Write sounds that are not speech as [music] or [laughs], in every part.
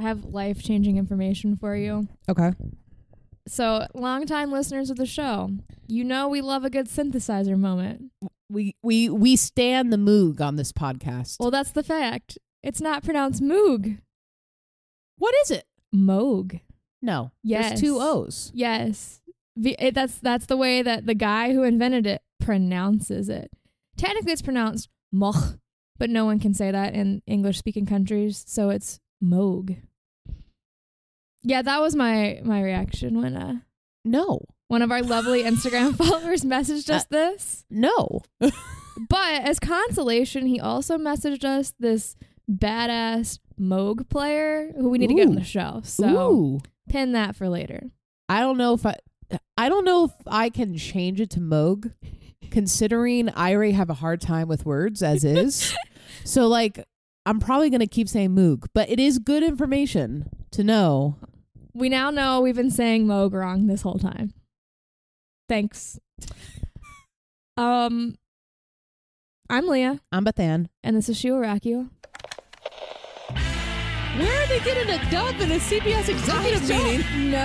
I have life changing information for you. Okay. So, longtime listeners of the show, you know we love a good synthesizer moment. We we we stand the Moog on this podcast. Well, that's the fact. It's not pronounced Moog, what is it? Moog. No. Yes. There's two O's. Yes, it, that's that's the way that the guy who invented it pronounces it. Technically, it's pronounced moch, but no one can say that in English speaking countries, so it's Moog. Yeah, that was my my reaction when uh No. one of our lovely Instagram [laughs] followers messaged us this. No. But as consolation, he also messaged us this badass Moog player who we need to get on the show. So Ooh. pin that for later. I don't know if I I don't know if I can change it to Moog, considering I already have a hard time with words as is. [laughs] so like I'm probably gonna keep saying Moog, but it is good information to know. We now know we've been saying Moog wrong this whole time. Thanks. [laughs] Um, I'm Leah, I'm Bethan. and this is She Will Rock You. Where are they getting a dub in a CBS executive meeting? No,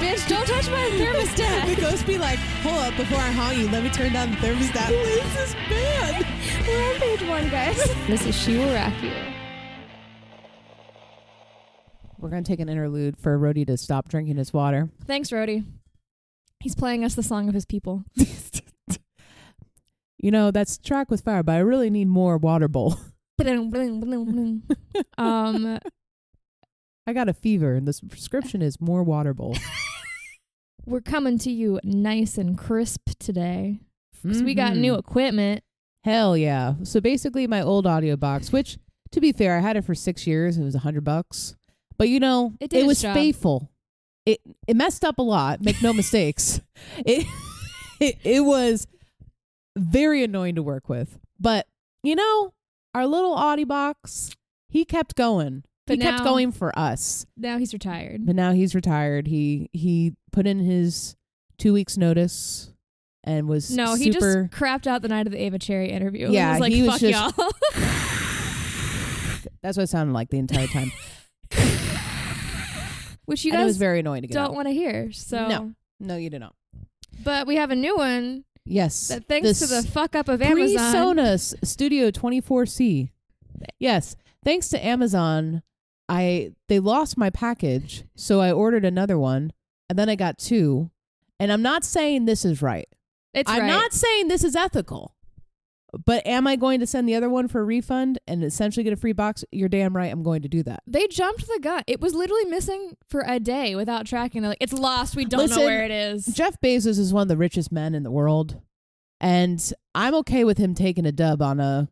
bitch, don't touch my thermostat. [laughs] the ghost be like, hold up, before I haunt you, let me turn down the thermostat. Who is this band? [laughs] We're on page one, guys. [laughs] this is She Will Rock You. We're gonna take an interlude for Rhodey to stop drinking his water. Thanks, Rhodey. He's playing us the song of his people. You know, that's track with fire, but I really need more water bowl. um, I got a fever and this prescription is more water bowl. [laughs] we're coming to you nice and crisp today. So we got new mm-hmm. equipment. Hell yeah. So basically my old audio box, which to be fair, I had it for six years. It was a hundred bucks. But you know, It its was job. faithful. It it messed up a lot, make no mistakes. [laughs] It, it it was very annoying to work with. But you know, our little Audi box, he kept going. But he kept going for us. Now he's retired. But now he's retired. He he put in his two weeks notice and was No, he super just crapped out the night of the Ava Cherry interview. [laughs] Yeah, he was like, he was "Fuck just- y'all." [laughs] That's what it sounded like the entire time. [laughs] Which you and it was guys very annoying to get don't want to hear. So, No. No, you did not. but we have a new one Yes. that thanks to the fuck up of Amazon. PreSonus Studio 24C. Yes. Thanks to Amazon, I they lost my package, so I ordered another one, and then I got two. And I'm not saying this is right. It's I'm right. not saying this is ethical. But am I going to send the other one for a refund and essentially get a free box? You're damn right I'm going to do that. They jumped the gun. It was literally missing for a day without tracking. They're like, it's lost. We don't Listen, know where it is. Jeff Bezos is one of the richest men in the world, and I'm okay with him taking a dub on a,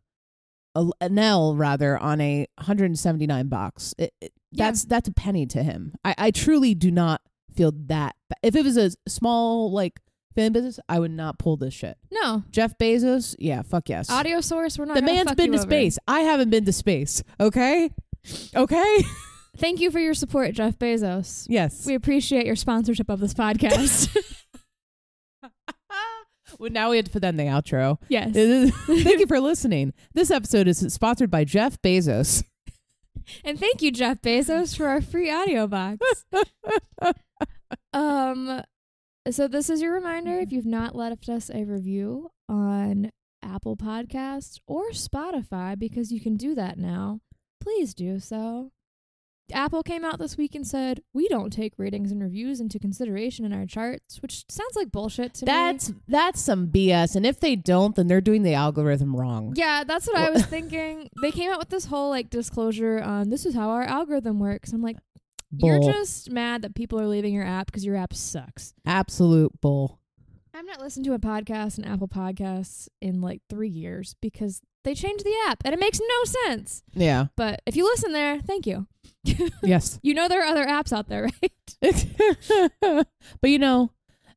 a an L rather on a 179 box. It, it- Yeah. That's that's a penny to him. I, I truly do not feel that. If it was a small like fan business, I would not pull this shit. no. Jeff Bezos, yeah, fuck yes. Audio source, we're not the man's been to over. space. I haven't been to space. Okay, okay. [laughs] Thank you for your support, Jeff Bezos. yes. We appreciate your sponsorship of this podcast. [laughs] [laughs] well, now we have to put that in the outro. yes. [laughs] Thank you for listening. This episode is sponsored by Jeff Bezos. And thank you, Jeff Bezos, for our free audio box. [laughs] um, so this is your reminder: if you've not left us a review on Apple Podcasts or Spotify, because you can do that now, please do so. Apple came out this week and said we don't take ratings and reviews into consideration in our charts, which sounds like bullshit to me. That's that's some BS. And if they don't, then they're doing the algorithm wrong. Yeah, that's what I was [laughs] thinking. They came out with this whole like disclosure on this is how our algorithm works. I'm like, Bull. you're just mad that people are leaving your app because your app sucks. Absolute bull. I've not listened to a podcast in Apple Podcasts in like three years because they changed the app and it makes no sense. Yeah. But if you listen there, thank you. [laughs] yes. You know there are other apps out there, [laughs] right? [laughs] but you know,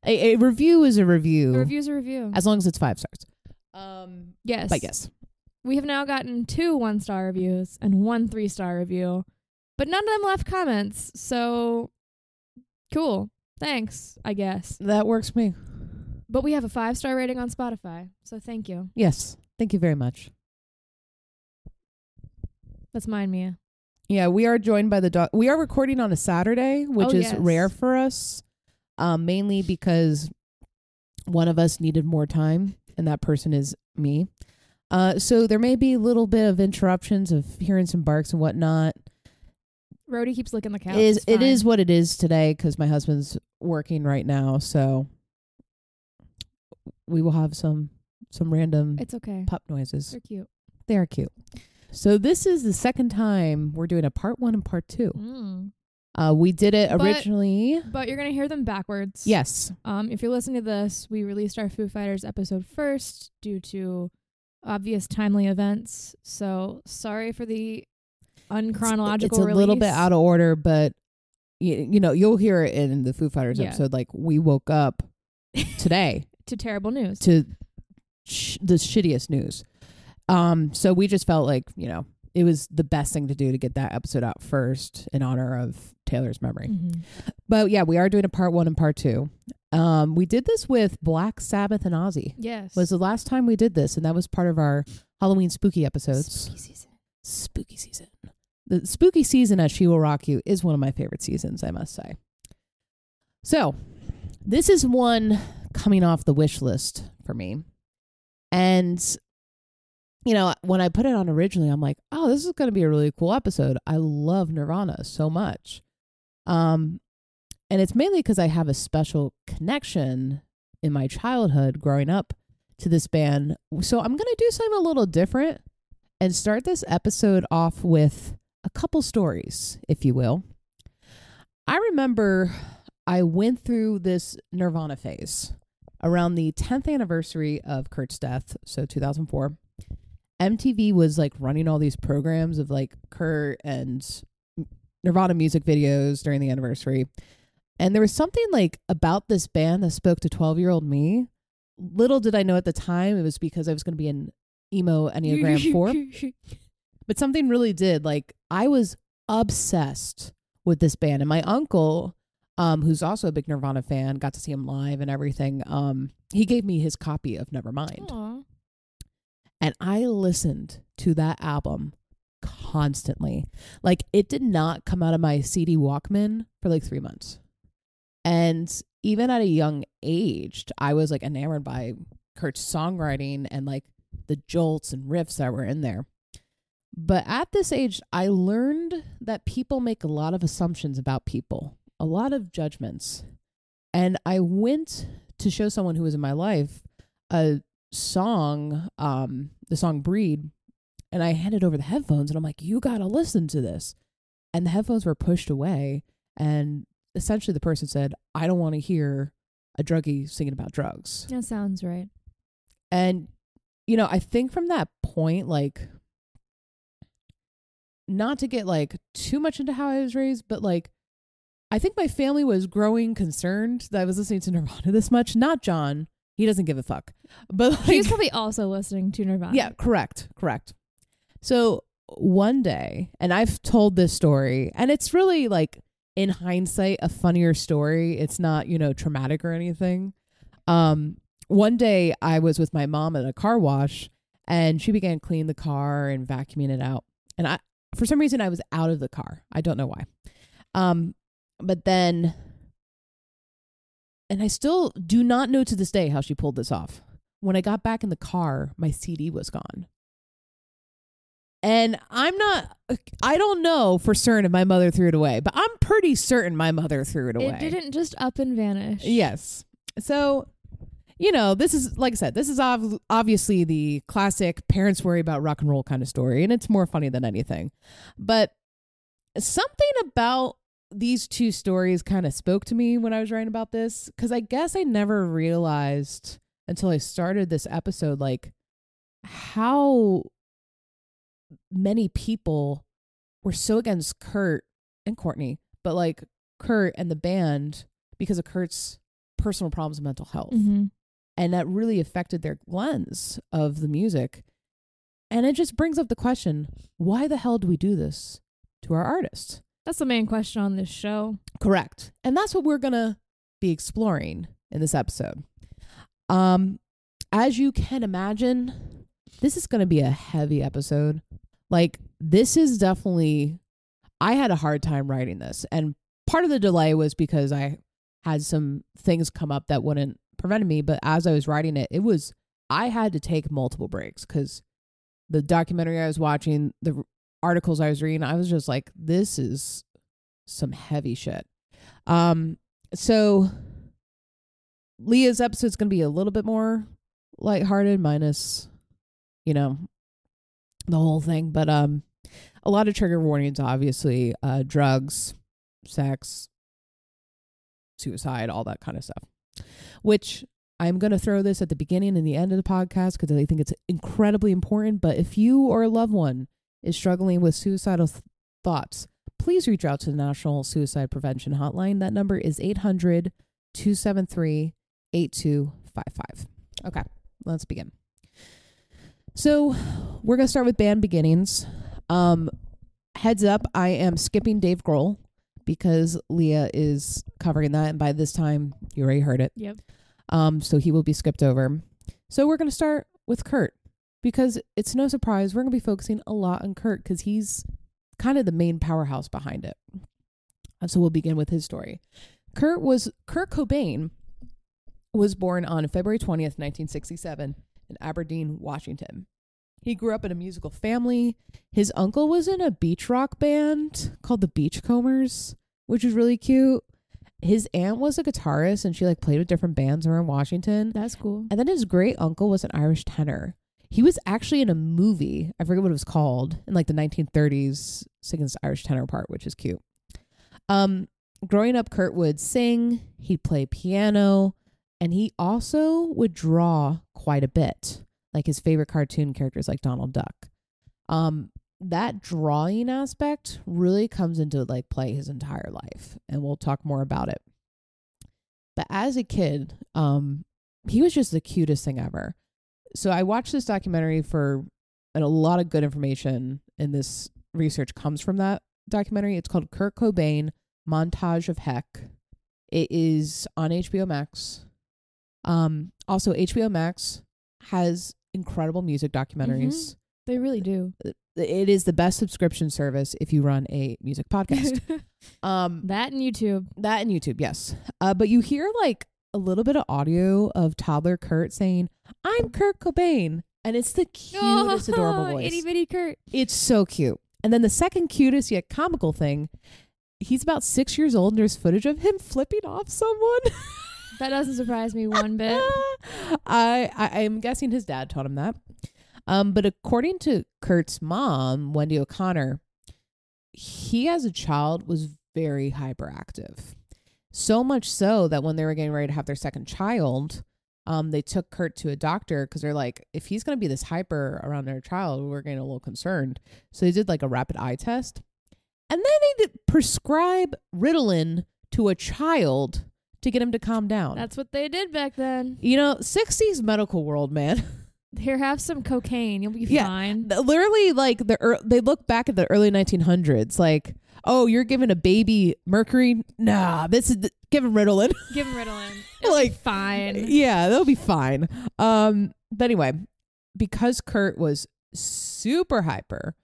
a, a review is a review. A review's a review. As long as it's five stars. Um yes. but yes. We have now gotten two one star reviews and one three star review, but none of them left comments. So cool. Thanks, I guess. That works for me. But we have a five star rating on Spotify. So thank you. Yes. Thank you very much. That's mine, Mia. Yeah, we are joined by the dog. We are recording on a Saturday, which Oh, is yes. rare for us, um, mainly because one of us needed more time, and that person is me. Uh, so there may be a little bit of interruptions of hearing some barks and whatnot. Rhodey keeps licking the couch. It is It's it fine. what it is today because my husband's working right now, so we will have some some random It's okay. pup noises. They're cute. They are cute. So this is the second time we're doing a part one and part two. Mm. Uh, we did it But- originally. But you're gonna hear them backwards. yes. Um, if you're listening to this, we released our Foo Fighters episode first due to obvious timely events. So sorry for the unchronological. It's a little bit out of order, but you, you know you'll hear it in the Foo Fighters Yeah. episode. Like we woke up [laughs] today to terrible news. to sh- the shittiest news. Um, so we just felt like you know it was the best thing to do to get that episode out first in honor of Taylor's memory. Mhm. But yeah, we are doing a part one and part two. Um, we did this with Black Sabbath and Ozzy. Yes. Was the last time we did this, and that was part of our Halloween spooky episodes. Spooky season. spooky season. The spooky season at She Will Rock You is one of my favorite seasons, I must say. So, this is one coming off the wish list for me. And, you know, when I put it on originally, I'm like, oh, this is going to be a really cool episode. I love Nirvana so much. Um, and it's mainly because I have a special connection in my childhood growing up to this band. So, I'm going to do something a little different and start this episode off with a couple stories, if you will. I remember I went through this Nirvana phase around the 10th anniversary of Kurt's death, so 2004. MTV was like running all these programs of like Kurt and Nirvana music videos during the anniversary. And there was something like about this band that spoke to 12 year old me. Little did I know at the time it was because I was going to be an emo Enneagram 4 [laughs] but something really did. Like I was obsessed with this band, and my uncle, um, who's also a big Nirvana fan, got to see him live and everything. Um, he gave me his copy of Nevermind, Aw. And I listened to that album constantly. Like it did not come out of my CD Walkman for like three months, and even at a young age, I was like enamored by Kurt's songwriting and like the jolts and riffs that were in there. But at this age, I learned that people make a lot of assumptions about people, a lot of judgments. And I went to show someone who was in my life a song, um, the song Breed, and I handed over the headphones and I'm like, you got to listen to this. And the headphones were pushed away. And essentially, the person said, I don't want to hear a druggie singing about drugs. That sounds right. And, you know, I think from that point, like, not to get like too much into how I was raised, but like, I think my family was growing concerned that I was listening to Nirvana this much. Not John. He doesn't give a fuck. But like, He's probably also listening to Nirvana. yeah, correct, correct. So one day, and I've told this story, and it's really like in hindsight a funnier story. It's not, you know, traumatic or anything. Um, one day I was with my mom at a car wash and she began cleaning the car and vacuuming it out. And I for some reason I was out of the car. I don't know why. Um, but then and I still do not know to this day how she pulled this off. When I got back in the car, my CD was gone. And I'm not, I don't know for certain if my mother threw it away, but I'm pretty certain my mother threw it away. It didn't just up and vanish. Yes. So, you know, this is, like I said, this is ov- obviously the classic parents worry about rock and roll kind of story, and it's more funny than anything. But something about these two stories kind of spoke to me when I was writing about this, because I guess I never realized until I started this episode, like, how many people were so against Kurt and Courtney, but like Kurt and the band because of Kurt's personal problems with mental health. hmm And that really affected their lens of the music. And it just brings up the question why the hell do we do this to our artists? That's the main question on this show. Correct. And that's what we're going to be exploring in this episode. Um as you can imagine, this is going to be a heavy episode. Like this is definitely I had a hard time writing this. And part of the delay was because I had some things come up that wouldn't prevent me. But as I was writing it, it was, I had to take multiple breaks because the documentary I was watching, the articles I was reading, I was just like, this is some heavy shit. Um, so Leah's episode's gonna be a little bit more lighthearted, minus, you know, the whole thing. But um, a lot of trigger warnings, obviously, uh, drugs, sex, suicide, all that kind of stuff. Which I'm going to throw this at the beginning and the end of the podcast because I think it's incredibly important. But if you or a loved one is struggling with suicidal th- thoughts, please reach out to the National Suicide Prevention Hotline. That number is 800 273 8255. Okay, let's begin. So, we're going to start with band beginnings. Um, heads up, I am skipping Dave Grohl because Leah is covering that. And by this time, you already heard it. Yep. Um, so he will be skipped over. So we're going to start with Kurt because it's no surprise we're going to be focusing a lot on Kurt because he's kind of the main powerhouse behind it. And so we'll begin with his story. Kurt was Kurt Cobain was born on February 20th, 1967 in Aberdeen, Washington. He grew up in a musical family. His uncle was in a beach rock band called the Beachcombers, which was really cute. His aunt was a guitarist and she like played with different bands around Washington. That's cool. And then his great uncle was an Irish tenor. He was actually in a movie, I forget what it was called, in like the 1930s, singing this Irish tenor part, which is cute. Um, growing up, Kurt would sing, he'd play piano, and he also would draw quite a bit, like his favorite cartoon characters like Donald Duck. Um, that drawing aspect really comes into like play his entire life, and we'll talk more about it. But as a kid, um, he was just the cutest thing ever. So I watched this documentary for and a lot of good information in this research comes from that documentary. It's called Kurt Cobain Montage of Heck. It is on HBO Max. Um, also, HBO Max has incredible music documentaries. They really do. It is the best subscription service if you run a music podcast. [laughs] um, that and YouTube. that and YouTube, yes. Uh, but you hear like a little bit of audio of toddler Kurt saying, "I'm Kurt Cobain," and it's the cutest, [laughs] adorable voice. Itty bitty Kurt. It's so cute. And then the second cutest yet comical thing, he's about six years old, and there's footage of him flipping off someone. [laughs] That doesn't surprise me one [laughs] bit. I, I I'm guessing his dad taught him that. Um, but according to Kurt's mom, Wendy O'Connor, he as a child was very hyperactive. So much so that when they were getting ready to have their second child, um, they took Kurt to a doctor because they're like, if he's gonna be this hyper around their child, we're getting a little concerned. So they did like a rapid eye test, and then they did prescribe Ritalin to a child to get him to calm down. That's what they did back then. you know, 60s medical world, man. [laughs] Here, have some cocaine. You'll be Yeah. fine. Literally, like the ear they look back at the early 1900s, like, oh, you're giving a baby mercury? Nah, this is give him Ritalin. [laughs] Give him Ritalin. [laughs] It'll Like, be fine. yeah, they'll be fine. Um, but anyway, because Kurt was super hyper,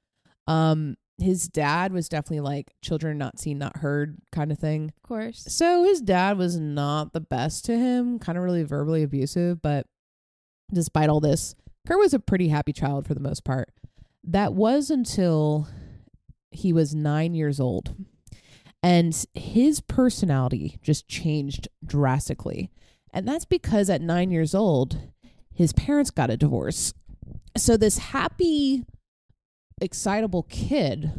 um, his dad was definitely like children not seen, not heard kind of thing. Of course. So his dad was not the best to him, kind of really verbally abusive, but despite all this, Kurt was a pretty happy child for the most part. That was until he was nine years old. And his personality just changed drastically. And that's because at nine years old, his parents got a divorce. So this happy, excitable kid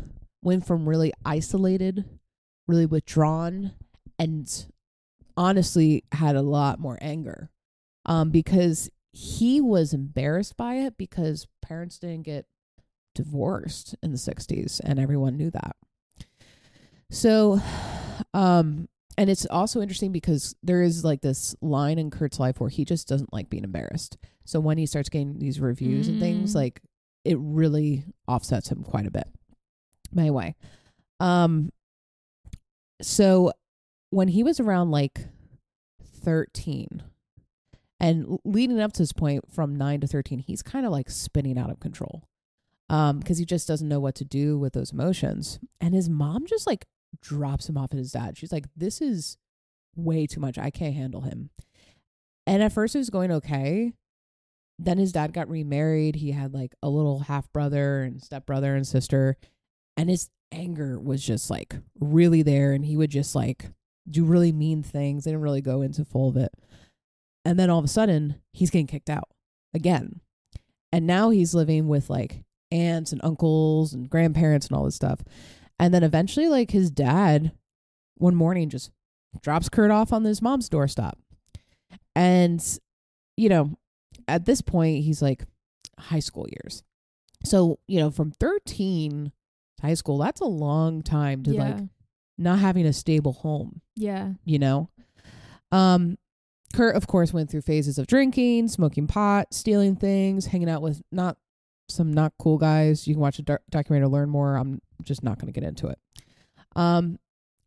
went from really isolated, really withdrawn, and honestly had a lot more anger um, because he was embarrassed by it because parents didn't get divorced in the 60s and everyone knew that. So, um, and it's also interesting because there is like this line in Kurt's life where he just doesn't like being embarrassed. So when he starts getting these reviews and things, Mm. like it really offsets him quite a bit. Anyway, um, so when he was around like 13 and leading up to this point from 9 to 13 he's kind of like spinning out of control um because he just doesn't know what to do with those emotions. And his mom just like drops him off at his dad. She's like this is way too much. I can't handle him. And at first it was going okay. Then his dad got remarried. He had like a little half brother and step brother and sister. And his anger was just like really there. And he would just like do really mean things. They didn't really go into full of it. And then all of a sudden he's getting kicked out again. And now he's living with like aunts and uncles and grandparents and all this stuff and then eventually like his dad one morning just drops kurt off on his mom's doorstep and you know at this point he's like high school years so you know from 13 to high school that's a long time to yeah. like not having a stable home yeah. you know um kurt of course went through phases of drinking smoking pot stealing things hanging out with not some not cool guys. You can watch a doc- documentary to learn more. I'm just not going to get into it. Um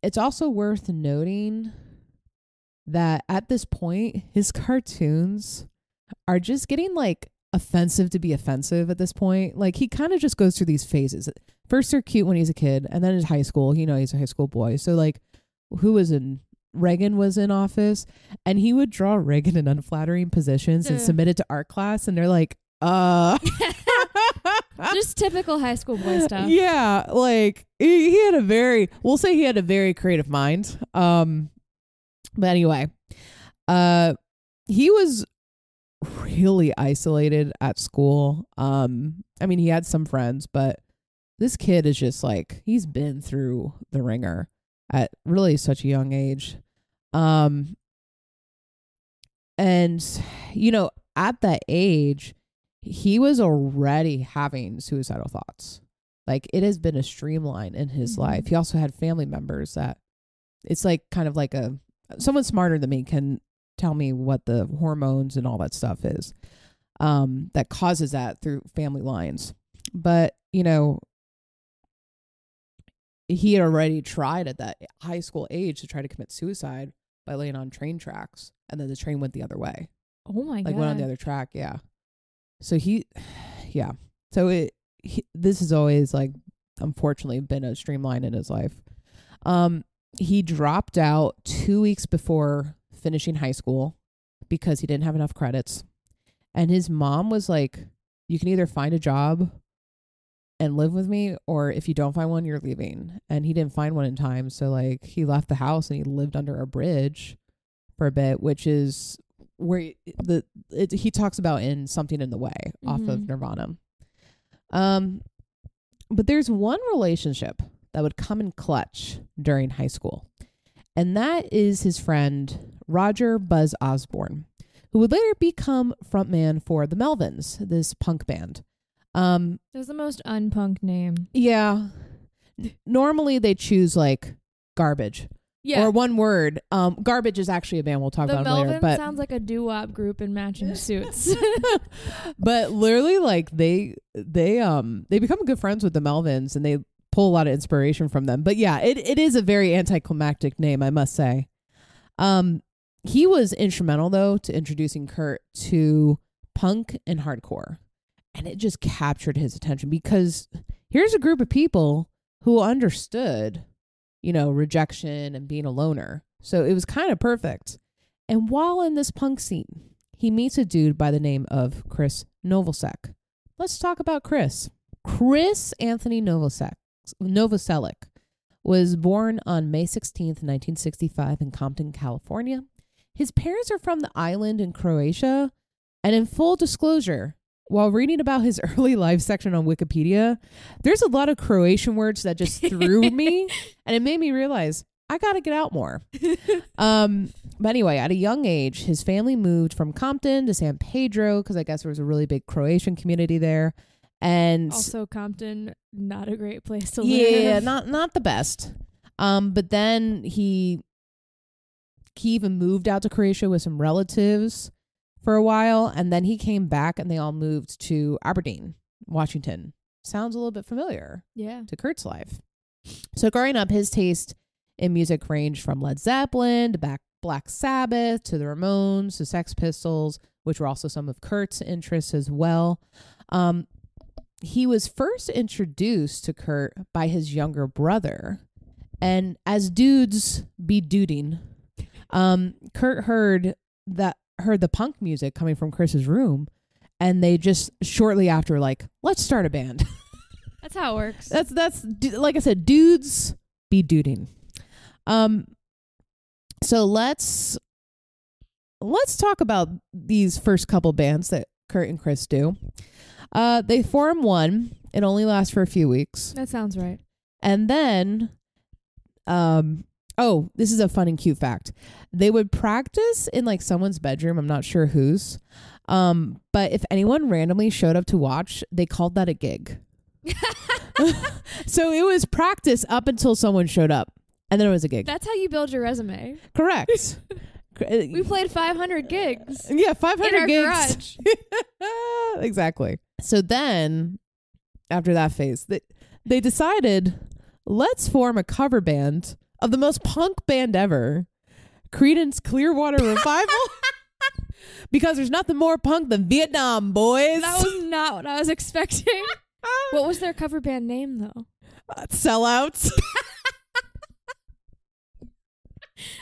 it's also worth noting that at this point his cartoons are just getting like offensive to be offensive at this point. Like he kind of just goes through these phases. First they're cute when he's a kid and then in high school you know he's a high school boy. So like who was in Reagan was in office and he would draw Reagan in unflattering positions and submit it to art class and they're like uh [laughs] Just typical high school boy [laughs] stuff. yeah like he, he had a very we'll say he had a very creative mind um but anyway uh he was really isolated at school um i mean he had some friends but this kid is just like he's been through the ringer at really such a young age um and you know at that age he was already having suicidal thoughts. Like it has been a streamline in his Mhm. life. He also had family members that it's like kind of like a someone smarter than me can tell me what the hormones and all that stuff is um that causes that through family lines. But you know he had already tried at that high school age to try to commit suicide by laying on train tracks and then the train went the other way. Oh my like god. went on the other track yeah so he [sighs] yeah. So it he, this has always like unfortunately been a streamline in his life. Um he dropped out two weeks before finishing high school because he didn't have enough credits. And his mom was like you can either find a job and live with me or if you don't find one you're leaving. And he didn't find one in time. So like he left the house and he lived under a bridge for a bit which is where the it, he talks about in something in the way off of Mhm. nirvana um but there's one relationship that would come in clutch during high school and that is his friend roger buzz osborne who would later become frontman for the melvins this punk band um It was the most unpunk name. yeah normally they choose like garbage Yeah. or one word um garbage is actually a band we'll talk the about Melvin later but sounds like a doo-wop group in matching [laughs] suits. [laughs] but literally like they they um they become good friends with the melvins and they pull a lot of inspiration from them but yeah it, it is a very anticlimactic name i must say um he was instrumental though to introducing kurt to punk and hardcore and it just captured his attention because here's a group of people who understood you know rejection and being a loner so it was kind of perfect and while in this punk scene he meets a dude by the name of Chris Novosek. Let's talk about Chris. Chris Anthony Novosek, Novoselic was born on May 16th, 1965 in Compton, California. His parents are from the island in Croatia. And in full disclosure, while reading about his [laughs] early life section on Wikipedia, there's a lot of Croatian words that just threw me [laughs] and it made me realize I got to get out more. [laughs] Um, but anyway, at a young age, his family moved from Compton to San Pedro because I guess there was a really big Croatian community there. And also, Compton, not a great place to yeah, live. Yeah, not not the best. Um, but then he he even moved out to Croatia with some relatives for a while, and then he came back, and they all moved to Aberdeen, Washington. Sounds a little bit familiar yeah. to Kurt's life. So growing up, his taste in music ranged from Led Zeppelin to back Black Sabbath to the Ramones to Sex Pistols, which were also some of Kurt's interests as well. Um, he was first introduced to Kurt by his younger brother. And as dudes be duding, um, Kurt heard that heard the punk music coming from Chris's room, and they just shortly after like, let's start a band. [laughs] That's how it works. that's that's like I said, dudes be duding. Um, so let's let's talk about these first couple bands that Kurt and Chris do. Uh, they form one. It only lasts for a few weeks, that sounds right. and then, um, oh, this is a fun and cute fact. They would practice in like someone's bedroom. I'm not sure whose. Um, but if anyone randomly showed up to watch, they called that a gig. [laughs] so it was practice up until someone showed up, and then it was a gig. That's how you build your resume. Correct. [laughs] We played 500 gigs yeah, 500 in our gigs. garage. [laughs] exactly. So then, after that phase, they, they decided let's form a cover band of the most punk band ever, Creedence Clearwater Revival. [laughs] because there's nothing more punk than Vietnam, boys. That was not what I was expecting. [laughs] What was their cover band name though? Uh, sellouts. [laughs]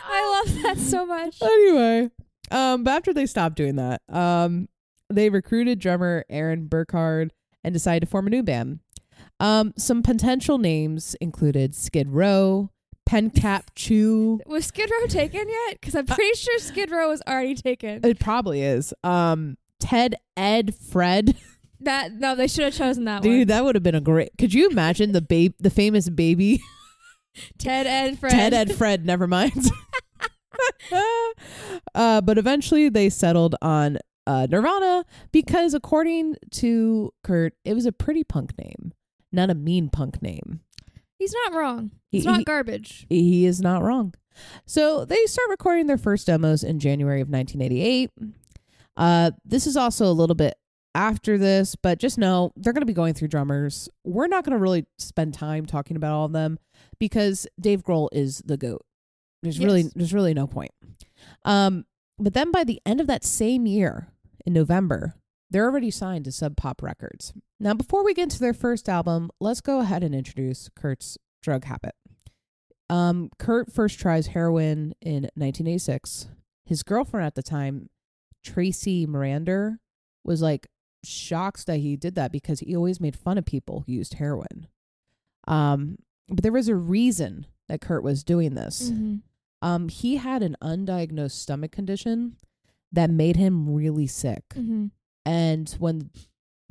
I love that so much. anyway, um, but after they stopped doing that, um, they recruited drummer Aaron Burckhard and decided to form a new band. Um, some potential names included Skid Row, Pencap Chew. Was Skid Row taken yet? Because I'm pretty sure Skid Row was already taken. It probably is. Um, Ted, Ed, Fred. That no, they should have chosen that Dude, one. that would have been a great. Could you imagine the babe, the famous baby [laughs] Ted and Fred. Ted, Ed, Fred? Never mind. [laughs] uh, but eventually they settled on uh, Nirvana because, according to Kurt, it was a pretty punk name, not a mean punk name. He's not wrong. He- It's not garbage. He is not wrong. So they start recording their first demos in January of 1988. Uh, this is also a little bit after this, but just know they're going to be going through drummers. We're not going to really spend time talking about all of them because Dave Grohl is the goat. There's really there's really no point. Um, but then by the end of that same year, in November, they're already signed to Sub Pop Records. Now, before we get into their first album, let's go ahead and introduce Kurt's drug habit. Um, Kurt first tries heroin in 1986. His girlfriend at the time, Tracy Marander, was like shocked that he did that because he always made fun of people who used heroin. Um, but there was a reason that Kurt was doing this. Mhm. Um, he had an undiagnosed stomach condition that made him really sick. Mhm. And when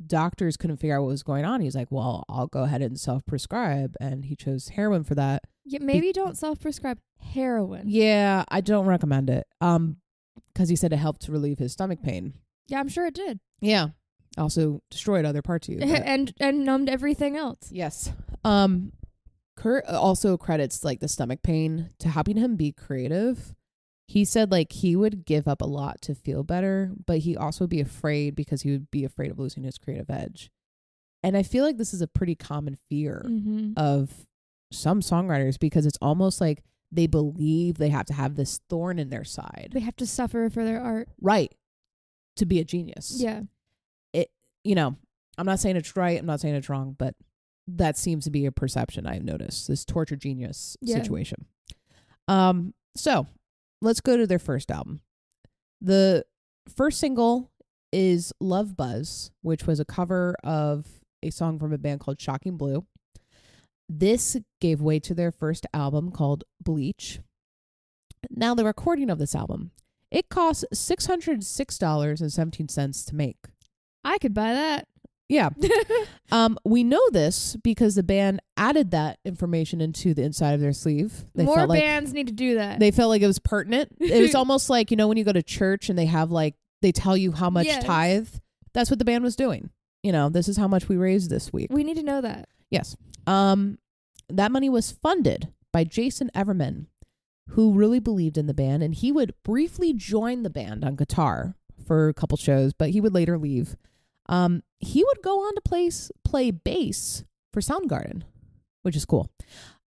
doctors couldn't figure out what was going on, he's like, "Well, I'll go ahead and self-prescribe," and he chose heroin for that. Yeah, maybe don't self-prescribe heroin. Yeah, I don't recommend it. Um, because he said it helped to relieve his stomach pain. Yeah, I'm sure it did. Yeah, also destroyed other parts of you. [laughs] and and numbed everything else. yes. Um, Kurt also credits like the stomach pain to helping him be creative. He said like he would give up a lot to feel better, but he also would be afraid because he would be afraid of losing his creative edge. And I feel like this is a pretty common fear Mm-hmm. of some songwriters because it's almost like they believe they have to have this thorn in their side. They have to suffer for their art. right. To be a genius. Yeah. It you know, I'm not saying it's right, I'm not saying it's wrong, but that seems to be a perception I've noticed. This torture genius Yeah. situation. Um, so let's go to their first album. The first single is Love Buzz, which was a cover of a song from a band called Shocking Blue. This gave way to their first album called Bleach. Now, the recording of this album, it costs $606.17 to make. I could buy that. Yeah. [laughs] Um, we know this because the band added that information into the inside of their sleeve. They More felt like bands need to do that. they felt like it was pertinent. It was [laughs] almost like, you know, when you go to church and they have like they tell you how much Yes. tithe. That's what the band was doing. You know, this is how much we raised this week. we need to know that. Yes. Um, that money was funded by Jason Everman, who really believed in the band, and he would briefly join the band on guitar for a couple shows, but he would later leave. Um, he would go on to play play bass for Soundgarden, which is cool.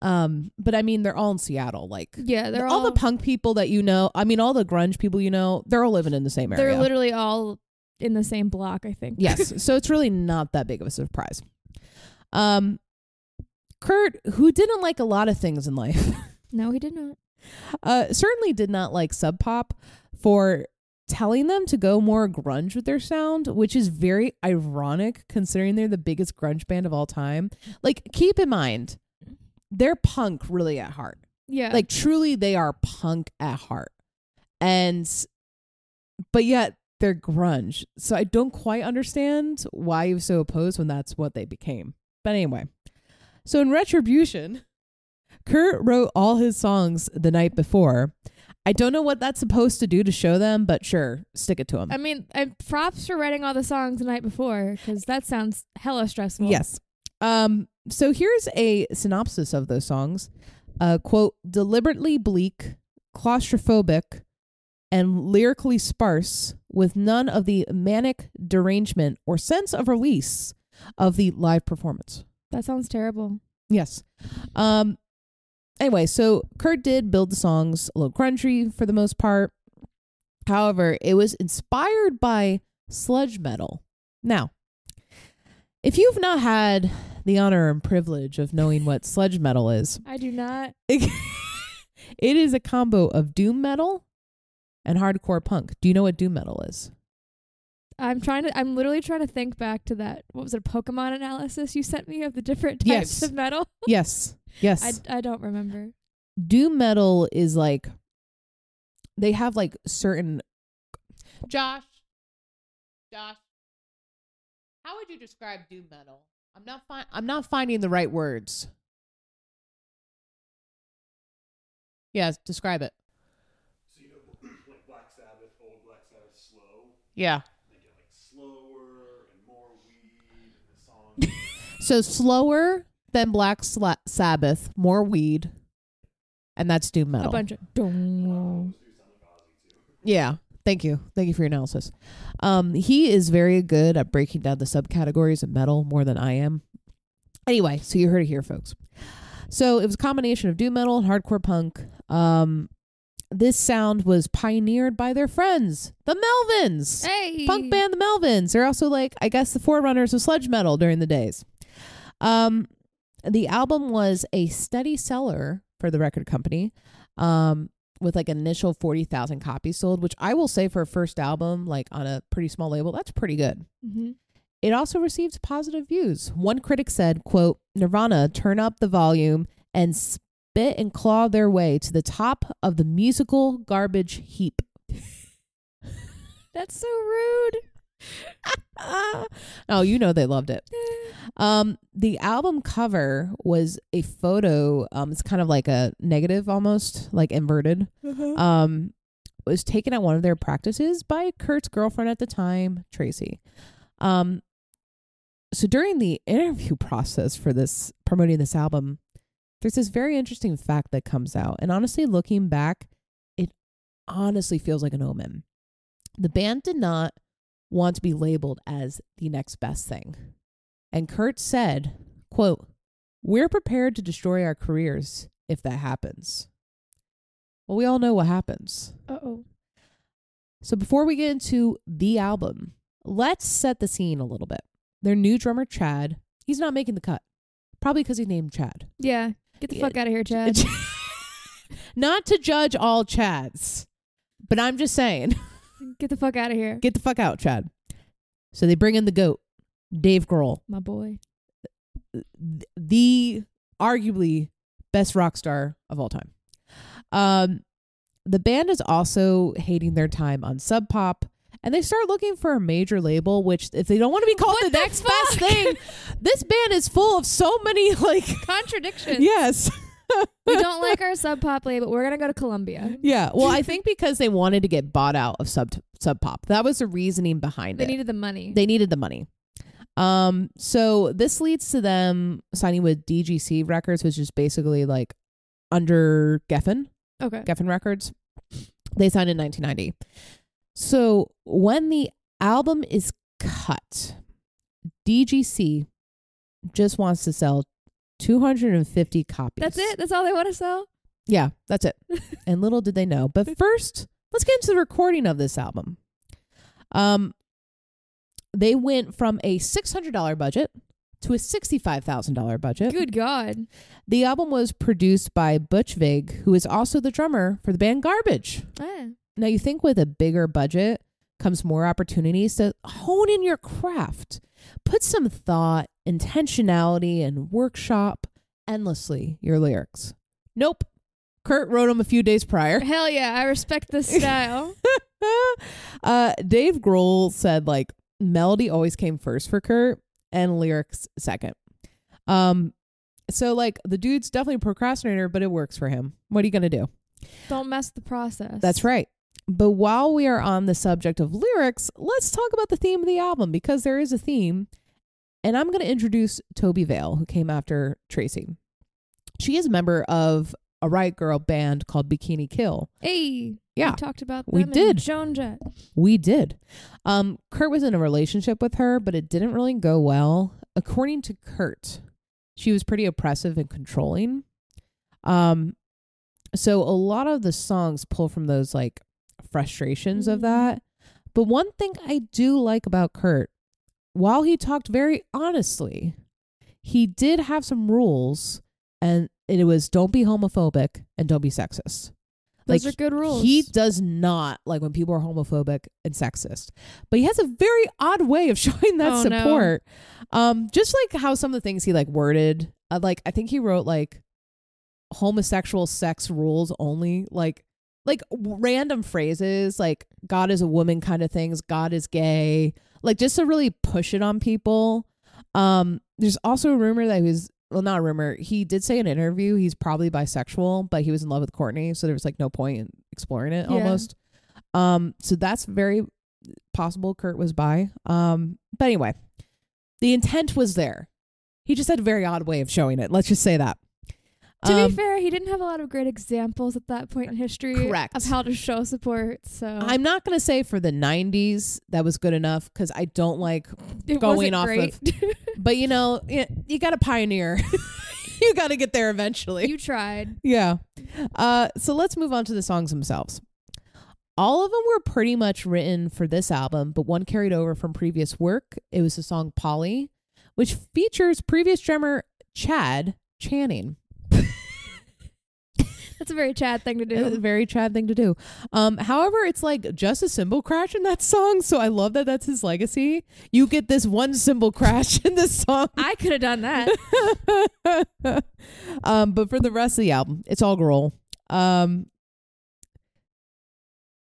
Um, but I mean, they're all in Seattle. Like Yeah, they're all, all, the punk people that you know. I mean, all the grunge people you know. They're all living in the same area. they're literally all in the same block, I think. Yes. [laughs] so it's really not that big of a surprise. Um, Kurt, who didn't like a lot of things in life, no, he did not. uh, certainly did not like Sub Pop for telling them to go more grunge with their sound, which is very ironic considering they're the biggest grunge band of all time. Like, keep in mind, they're punk really at heart. Yeah. Like, truly, they are punk at heart. And, but yet they're grunge. So I don't quite understand why was so opposed when that's what they became. But anyway, so in retribution, Kurt wrote all his songs the night before. I don't know what that's supposed to do to show them, but sure, stick it to them. I mean, and props for writing all the songs the night before because that sounds hella stressful. Yes. Um, so here's a synopsis of those songs. Uh, quote, deliberately bleak, claustrophobic, and lyrically sparse, with none of the manic derangement or sense of release of the live performance. That sounds terrible. Yes. Um anyway, so Kurt did build the songs a little crunchy for the most part. However, it was inspired by sludge metal. Now, if you've not had the honor and privilege of knowing what sludge metal is, I do not. it, [laughs] it is a combo of doom metal and hardcore punk. Do you know what doom metal is? I'm trying to. I'm literally trying to think back to that. What was it? Pokemon analysis you sent me of the different types Yes. of metal. [laughs] Yes. Yes. I I don't remember. doom metal is like they have like certain Josh Josh How would you describe doom metal? I'm not fi- I'm not finding the right words. Yes, describe it. So you know, like Black Sabbath, old Black Sabbath, slow. Yeah. They get like slower and more weed, and the song. [laughs] So slower than Black Sla- Sabbath, more weed, and that's doom metal. A bunch of. Dong. Yeah. Thank you. Thank you for your analysis. Um, he is very good at breaking down the subcategories of metal more than I am. Anyway, so you heard it here, folks. So it was a combination of doom metal and hardcore punk. Um, this sound was pioneered by their friends, the Melvins. Hey. Punk band the Melvins. They're also like, I guess, the forerunners of sludge metal during the days. Um, the album was a steady seller for the record company. Um, with like an initial 40,000 copies sold, which I will say for a first album, like on a pretty small label, that's pretty good. hmm It also received positive views. One critic said, quote, Nirvana turn up the volume and spit and claw their way to the top of the musical garbage heap. [laughs] That's so rude. [laughs] oh, you know they loved it. Um, the album cover was a photo. Um, it's kind of like a negative, almost like inverted. Um, was taken at one of their practices by Kurt's girlfriend at the time, Tracy. Um, so during the interview [laughs] process for this promoting this album, there's this very interesting fact that comes out, and honestly, looking back, it honestly feels like an omen. The band did not want to be labeled as the next best thing. And Kurt said, quote, We're prepared to destroy our careers if that happens. Well, we all know what happens. Uh oh. So before we get into the album, let's set the scene a little bit. Their new drummer, Chad, he's not making the cut. Probably because he's named Chad. Yeah. Get the fuck out of here, Chad. [laughs] not to judge all Chads, but I'm just saying, [laughs] Get the fuck out of here, get the fuck out, Chad. So they bring in the goat, Dave Grohl. my boy. th- the arguably best rock star of all time. Um, the band is also hating their time on Sub Pop, and they start looking for a major label. Which, if they don't want to be called the, the next best thing, this band is full of so many [laughs] like. contradictions. Yes. [laughs] We don't like our sub pop label. We're gonna go to Columbia. Yeah. Well, I think because they wanted to get bought out of Sub Sub Pop. That was the reasoning behind They it. They needed the money. they needed the money. Um, so this leads to them signing with DGC Records, which is basically like under Geffen, okay. Geffen Records. They signed in 1990. So when the album is cut, DGC just wants to sell 250 copies. That's it. That's all they want to sell. Yeah, that's it. [laughs] and little did they know. But [laughs] first, let's get into the recording of this album. Um, they went from a $600 budget to a $65,000 budget. Good God. The album was produced by Butch Vig, who is also the drummer for the band Garbage. Eh. Now, you think with a bigger budget comes more opportunities to hone in your craft, put some thought, intentionality, and workshop endlessly your lyrics. Nope. Kurt wrote them a few days prior. Hell yeah, I respect this style. [laughs] uh, Dave Grohl said like melody always came first for Kurt and lyrics second. Um, so like the dude's definitely a procrastinator, but it works for him. What are you gonna do? Don't mess the process. That's right. But while we are on the subject of lyrics, let's talk about the theme of the album because there is a theme. And I'm going to introduce Tobi Vail, who came after Tracy. She is a member of a Riot Girl band called Bikini Kill. Hey. Yeah. We talked about them We did. Joan Jett. We did. Um, Kurt was in a relationship with her, but it didn't really go well. According to Kurt, she was pretty oppressive and controlling. Um, so a lot of the songs pull from those like frustrations of Mhm. that. But one thing I do like about Kurt, while he talked very honestly, he did have some rules, and it was don't be homophobic and don't be sexist. Those Like, are good rules. He does not like when people are homophobic and sexist, but he has a very odd way of [laughs] showing that Oh, no. support. Um, just like how some of the things he like worded, uh, like I think he wrote like homosexual sex rules only, like like random phrases, like God is a woman kind of things, God is gay, like just to really push it on people. Um, there's also a rumor that he was well, not a rumor. He did say in an interview he's probably bisexual, but he was in love with Courtney, so there was like no point in exploring it Yeah. almost. Um, so that's very possible Kurt was bi. Um, but anyway, the intent was there. He just had a very odd way of showing it. Let's just say that. To Um, be fair, he didn't have a lot of great examples at that point in history Correct. of how to show support. So I'm not going to say for the 90s that was good enough because I don't like, [laughs] it going off great. [laughs] but you know, you, [laughs] you got to pioneer. you got to get there eventually. you tried. Yeah. Uh, so let's move on to the songs themselves. All of them were pretty much written for this album, but one carried over from previous work. It was the song Polly, which features previous drummer Chad Channing. That's a very Chad thing to do. very Chad thing to do. Um, however, it's like just a cymbal crash in that song, so I love that that's his legacy. You get this one cymbal crash [laughs] in this song. I could have done that. [laughs] um, but for the rest of the album, it's all Grohl. Um,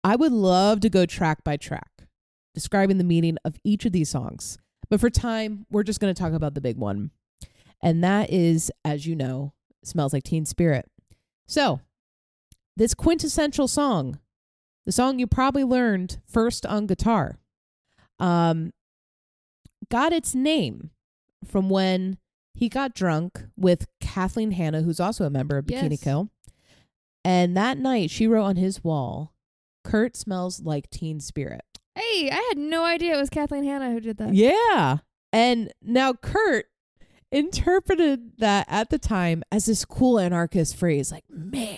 I would love to go track by track, describing the meaning of each of these songs. But for time, we're just going to talk about the big one. And that is, as you know, Smells Like Teen Spirit. So, this quintessential song, the song you probably learned first on guitar, um, got its name from when he got drunk with Kathleen Hanna, who's also a member of Bikini Yes. Kill. And that night, she wrote on his wall, Kurt smells like teen spirit. hey, I had no idea it was Kathleen Hanna who did that. Yeah. And now Kurt interpreted that at the time as this cool anarchist phrase like, man,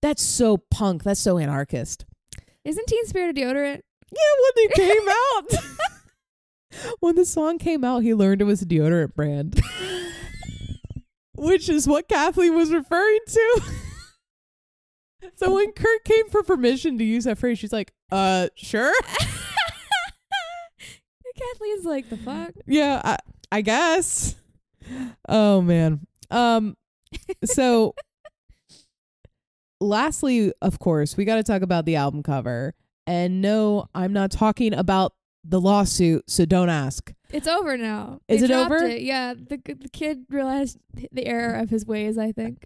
that's so punk. That's so anarchist. Isn't Teen Spirit a deodorant? Yeah, when they came [laughs] out. [laughs] when the song came out, he learned it was a deodorant brand. [laughs] Which is what Kathleen was referring to. so when Kurt came for permission to use that phrase, she's like, uh, sure. Kathleen's like, the fuck? yeah, I, I guess. Oh man. Um so lastly, of course, we got to talk about the album cover. And no, I'm not talking about the lawsuit, so don't ask. It's over now. Is They it over? It. Yeah, the the kid realized the error of his ways. I think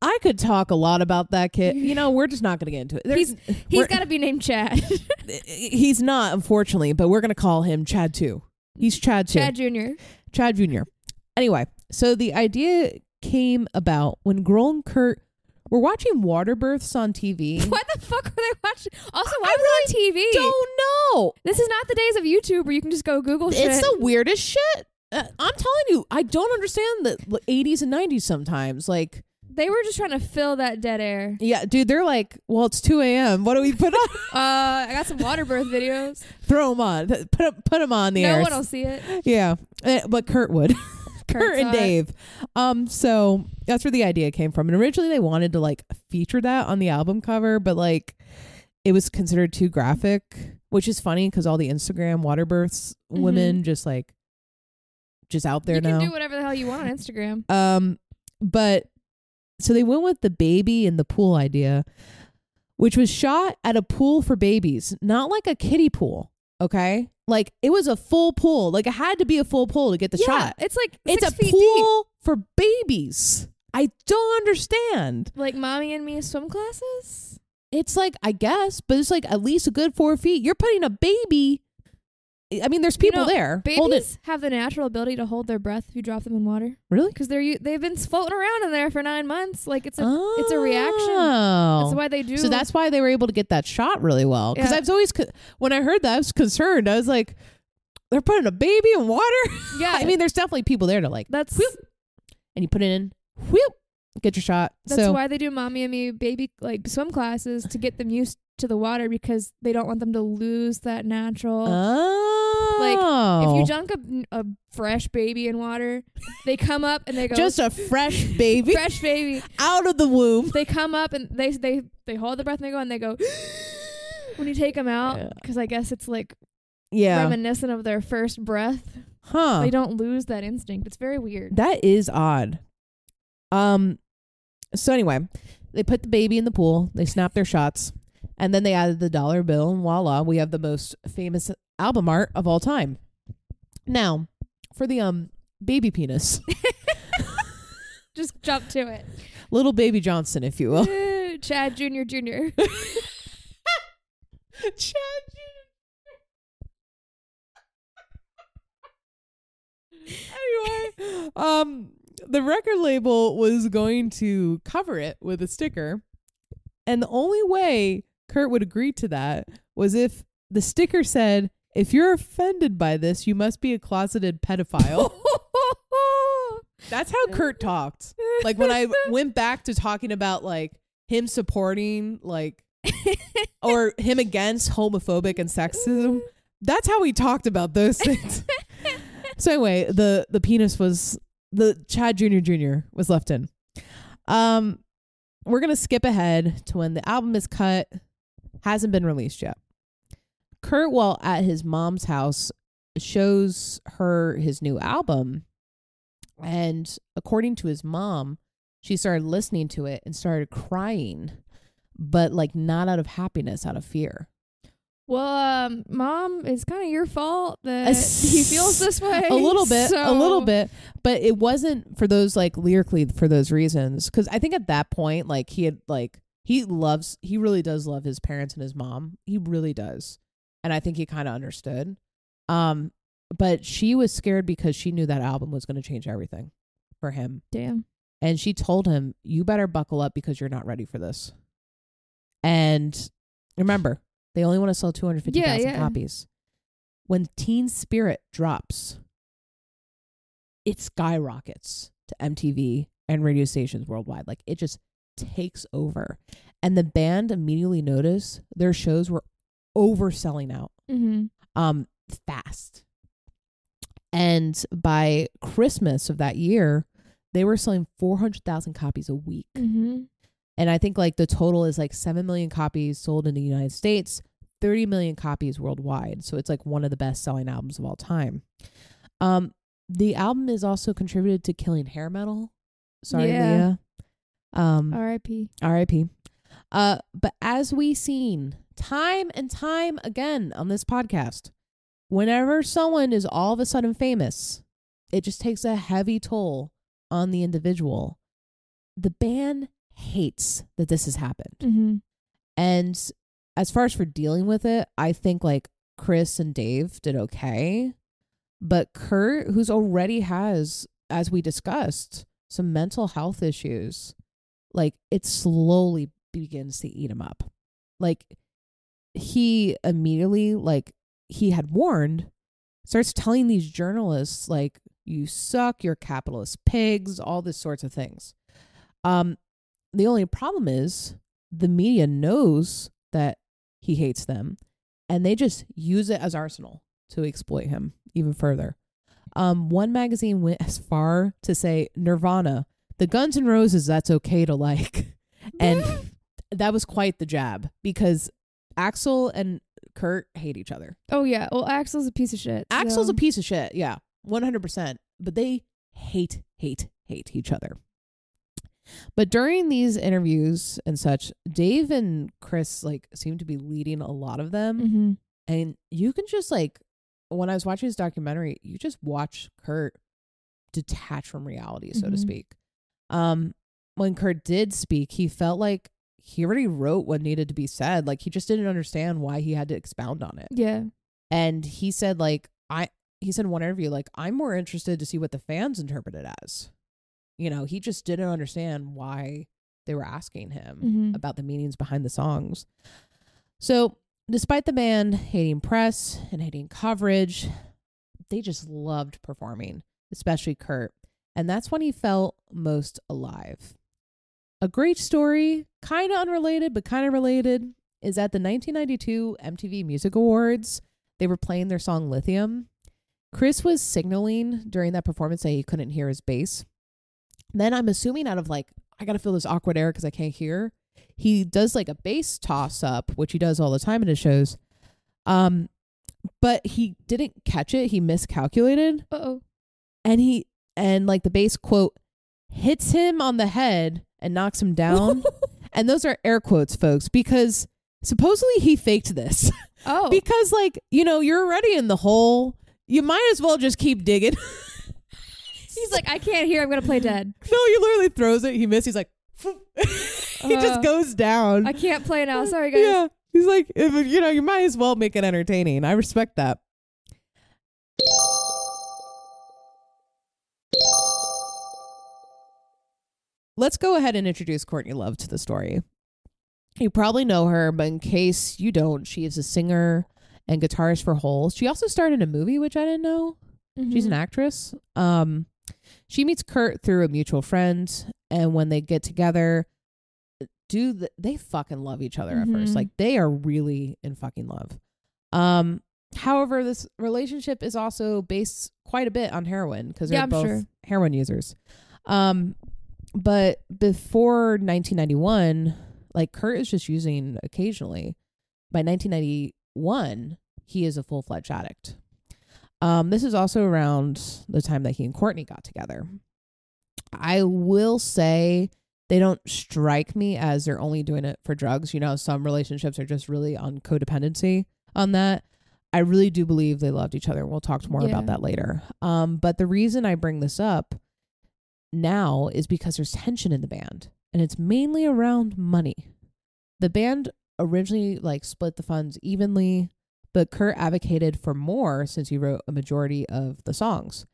I could talk a lot about that kid. [laughs] You know, we're just not going to get into it. There's, he's we're- got to be named Chad. [laughs] he's not, unfortunately, but we're going to call him Chad too. He's Chad too. Chad Jr. Chad Jr. Anyway, so the idea came about when Grohl and Kurt were watching water births on TV. [laughs] What the fuck were they watching? Also, why I was it on TV? Don't know. This is not the days of YouTube where you can just go Google shit. It's the weirdest shit. Uh, I'm telling you, I don't understand the 80s and 90s sometimes. Like, They were just trying to fill that dead air. Yeah, dude, they're like, well, it's 2 a.m. What do we put on? [laughs] Uh, I got some water birth videos. Throw them on. Put put them on the no air. No one will see it. Yeah, Eh, but Kurt would. [laughs] Kurt and. Dave. Um, so that's where the idea came from. And originally they wanted to like feature that on the album cover, but like it was considered too graphic, which is funny because all the Instagram water births women just like just out there Mm-hmm. you now. can do whatever the hell you want on Instagram. Um, but so they went with the baby in the pool idea, which was shot at a pool for babies, not like a kiddie pool. Okay, like it was a full pool. Like it had to be a full pool to get the yeah, shot. it's like It's a pool for babies. I don't understand. Like mommy and me swim classes. It's like I guess, but it's like at least a good four feet. You're putting a baby. I mean, there's people know, there. Babies have the natural ability to hold their breath if you drop them in water Really? because they're they've been floating around in there for nine months. Like it's a it's a reaction. Oh. That's why they do. So that's why they were able to get that shot really well. Because Yeah. I was always, when I heard that, I was concerned. I was like, they're putting a baby in water. [laughs] yeah. I mean, there's definitely people there to like, that's whoop, and you put it in, whoop, get your shot. that's so why they do mommy and me baby like swim classes to get them used to the water because they don't want them to lose that natural. oh, if you dunk a, a fresh baby in water, they come up and they go just a fresh baby fresh baby. out of the womb. They come up and they they they hold the breath and they go and they go [gasps] when you take them out because I guess it's like Yeah, reminiscent of their first breath. huh? They don't lose that instinct. It's very weird. That is odd. Um. So anyway, they put the baby in the pool. They snap their shots, and then they added the dollar bill, and voila, we have the most famous album art of all time. Now, for the um baby penis, [laughs] [laughs] Just jump to it. little baby Johnson, if you will. Uh, Chad Junior Junior. [laughs] Chad Jr. anyway, um, the record label was going to cover it with a sticker, and the only way Kurt would agree to that was if the sticker said, "If you're offended by this, you must be a closeted pedophile." [laughs] That's how Kurt talked. Like when I [laughs] went back to talking about like him supporting like or him against homophobic and sexism. That's how we talked about those things. [laughs] so anyway, the the penis was the Chad Jr. Jr. was left in. Um, we're gonna skip ahead to when the album is cut, hasn't been released yet. Kurt, while at his mom's house, shows her his new album, and according to his mom, she started listening to it and started crying, but like not out of happiness, out of fear. well, um, mom, it's kind of your fault that [laughs] he feels this [laughs] way. a little bit a little bit but it wasn't for those like lyrically for those reasons because i think at that point like he had like he loves he really does love his parents and his mom he really does and i think he kind of understood. Um but she was scared because she knew that album was going to change everything for him. Damn. and she told him you better buckle up because you're not ready for this. And remember they only want to sell 250000 Yeah, yeah. copies. When teen spirit drops it skyrockets to mtv and radio stations worldwide. Like it just takes over. And the band immediately noticed their shows were overselling out Mm-hmm. um fast. And by Christmas of that year, they were selling 400,000 copies a week. Mm-hmm. And I think like the total is like 7 million copies sold in the United States, 30 million copies worldwide. So it's like one of the best selling albums of all time. Um the album is also contributed to killing hair metal. Sorry, Yeah. Leah. Um R.I.P. R.I.P. Uh, but as we seen time and time again on this podcast, whenever someone is all of a sudden famous, it just takes a heavy toll on the individual. The band hates that this has happened. Mm-hmm. And as far as for dealing with it, I think like Chris and Dave did okay. But Kurt, who's already has, as we discussed, some mental health issues, like it slowly begins to eat him up. Like he immediately, like he had warned, starts telling these journalists, like, you suck, you're capitalist pigs, all this sorts of things. Um, the only problem is the media knows that he hates them, and they just use it as arsenal to exploit him even further. Um, one magazine went as far to say Nirvana, the Guns N' Roses that's okay to like, [laughs] and [laughs] that was quite the jab because Axl and Kurt hate each other. oh yeah. Well, Axl's a piece of shit. Axl's so- a piece of shit, yeah, one hundred percent. But they hate, hate, hate each other. But during these interviews and such, Dave and Chris like seem to be leading a lot of them, Mhm. and you can just like when I was watching this documentary, you just watch Kurt detach from reality, so to Mhm. speak. Um, when Kurt did speak, he felt like he already wrote what needed to be said. Like he just didn't understand why he had to expound on it Yeah. and he said like i he said in one interview like i'm more interested to see what the fans interpret it as you know he just didn't understand why they were asking him Mhm. about the meanings behind the songs so despite the band hating press and hating coverage they just loved performing especially kurt and that's when he felt most alive a great story kind of unrelated but kind of related is at the 1992 MTV Music Awards. They were playing their song Lithium. Chris was signaling during that performance that he couldn't hear his bass. Then I'm assuming out of like, I got to feel this awkward air because I can't hear. He does like a bass toss up, which he does all the time in his shows. Um, but he didn't catch it. He miscalculated Uh oh. and he, and like the bass quote hits him on the head and knocks him down. [laughs] and those are air quotes, folks, because supposedly he faked this. oh. [laughs] because like you know you're already in the hole you might as well just keep digging [laughs] He's like, I can't hear. I'm gonna play dead. no he literally throws it he missed he's like he Uh, just goes down I can't play now. Sorry, guys. yeah he's like if, you know you might as well make it entertaining i respect that let's go ahead and introduce courtney love to the story you probably know her but in case you don't she is a singer and guitarist for hole she also starred in a movie which i didn't know She's an Mhm. actress. Um, she meets Kurt through a mutual friend, and when they get together, do th- they fucking love each other at first? Mhm. Like they are really in fucking love. Um, however, this relationship is also based quite a bit on heroin because they're Yeah, both sure. heroin users. Um, but before 1991, like Kurt is just using occasionally. By 1991, he is a full fledged addict. Um, this is also around the time that he and Courtney got together. I will say they don't strike me as they're only doing it for drugs. You know, some relationships are just really on codependency on that. I really do believe they loved each other. We'll talk more Yeah. about that later. Um, but the reason I bring this up now is because there's tension in the band, and it's mainly around money. The band originally like split the funds evenly, but Kurt advocated for more since he wrote a majority of the songs.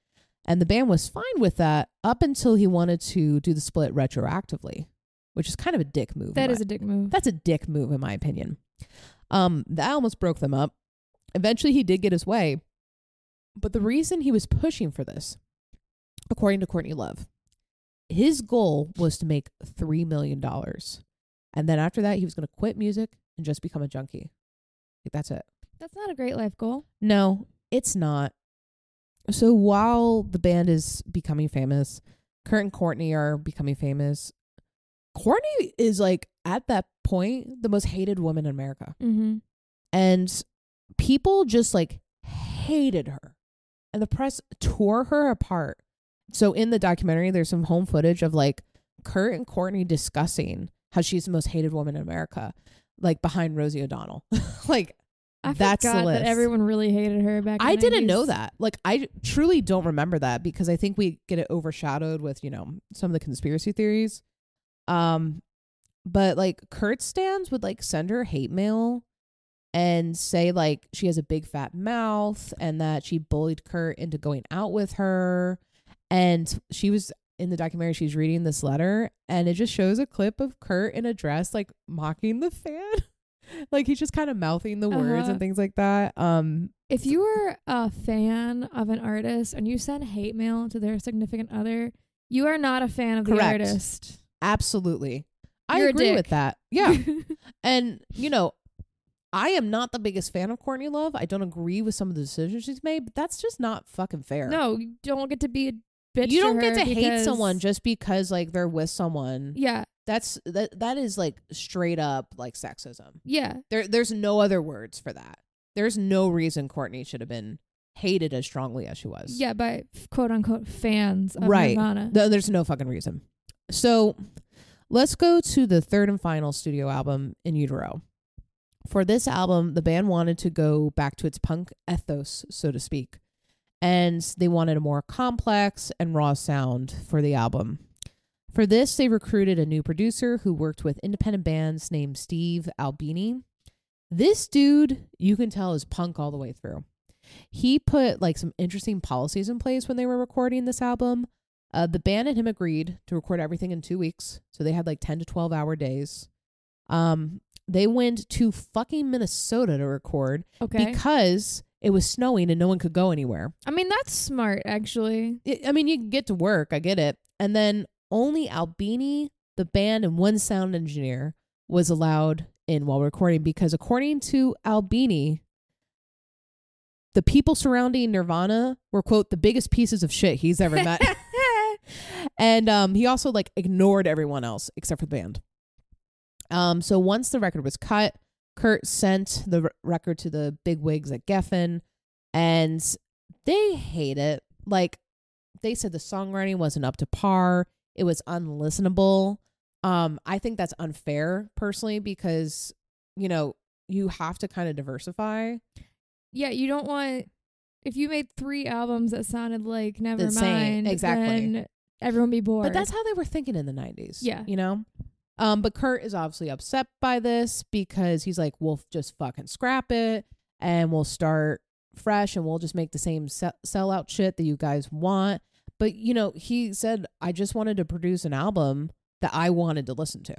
And the band was fine with that up until he wanted to do the split retroactively, which is kind of a dick move. That is my- a dick move. that's a dick move in my opinion. Um, that almost broke them up. Eventually, he did get his way, but the reason he was pushing for this, according to Courtney Love, his goal was to make three million dollars, and then after that, he was going to quit music and just become a junkie. Like that's it. That's not a great life goal. No, it's not. So while the band is becoming famous, Kurt and Courtney are becoming famous. Courtney is like at that point the most hated woman in America. Mm-hmm. And people just like hated her. And the press tore her apart. So in the documentary, there's some home footage of like Kurt and Courtney discussing how she's the most hated woman in America, like behind Rosie O'Donnell. [laughs] like I That's the list. that everyone really hated her back. I didn't know that. Like I truly don't remember that because I think we get it overshadowed with, you know, some of the conspiracy theories. Um but like Kurt stands would like send her hate mail and say like she has a big fat mouth and that she bullied Kurt into going out with her and she was in the documentary she's reading this letter and it just shows a clip of Kurt in a dress like mocking the fan. [laughs] like he's just kind of mouthing the words Uh-huh. and things like that. Um If you were a fan of an artist and you send hate mail to their significant other, you are not a fan of the artist. Absolutely. I You're a agree with that. Yeah. [laughs] and, you know, I am not the biggest fan of Courtney Love. I don't agree with some of the decisions she's made, but that's just not fucking fair. no, you don't get to be a bitch. you don't get to hate because- someone just because like they're with someone. Yeah, That's that that is like straight up like sexism. yeah, There there's no other words for that. There's no reason Courtney should have been hated as strongly as she was. yeah. By quote unquote fans of Right. Nirvana. Th- there's no fucking reason. So let's go to the third and final studio album in utero. For this album, the band wanted to go back to its punk ethos, so to speak. And they wanted a more complex and raw sound for the album. For this, they recruited a new producer who worked with independent bands named Steve Albini. This dude, you can tell, is punk all the way through. He put like some interesting policies in place when they were recording this album. Uh, the band and him agreed to record everything in two weeks, so they had like ten to twelve hour days. Um, they went to fucking Minnesota to record okay. because it was snowing and no one could go anywhere. I mean, that's smart, actually. I I mean, you can get to work, I get it, and then only Albini, the band, and one sound engineer was allowed in while recording because, according to Albini, the people surrounding Nirvana were quote the biggest pieces of shit he's ever met. [laughs] [laughs] and um, he also like ignored everyone else except for the band. Um, so once the record was cut, Kurt sent the r- record to the big wigs at Geffen, and they hate it. Like they said, the songwriting wasn't up to par. It was unlistenable. Um, I think that's unfair personally because you know you have to kind of diversify. yeah, you don't want if you made three albums that sounded like Nevermind, same, exactly. then everyone be bored. But that's how they were thinking in the 90s. Yeah. You know? Um, but Kurt is obviously upset by this because he's like, we'll just fucking scrap it and we'll start fresh and we'll just make the same sell- sellout shit that you guys want. But, you know, he said, I just wanted to produce an album that I wanted to listen to.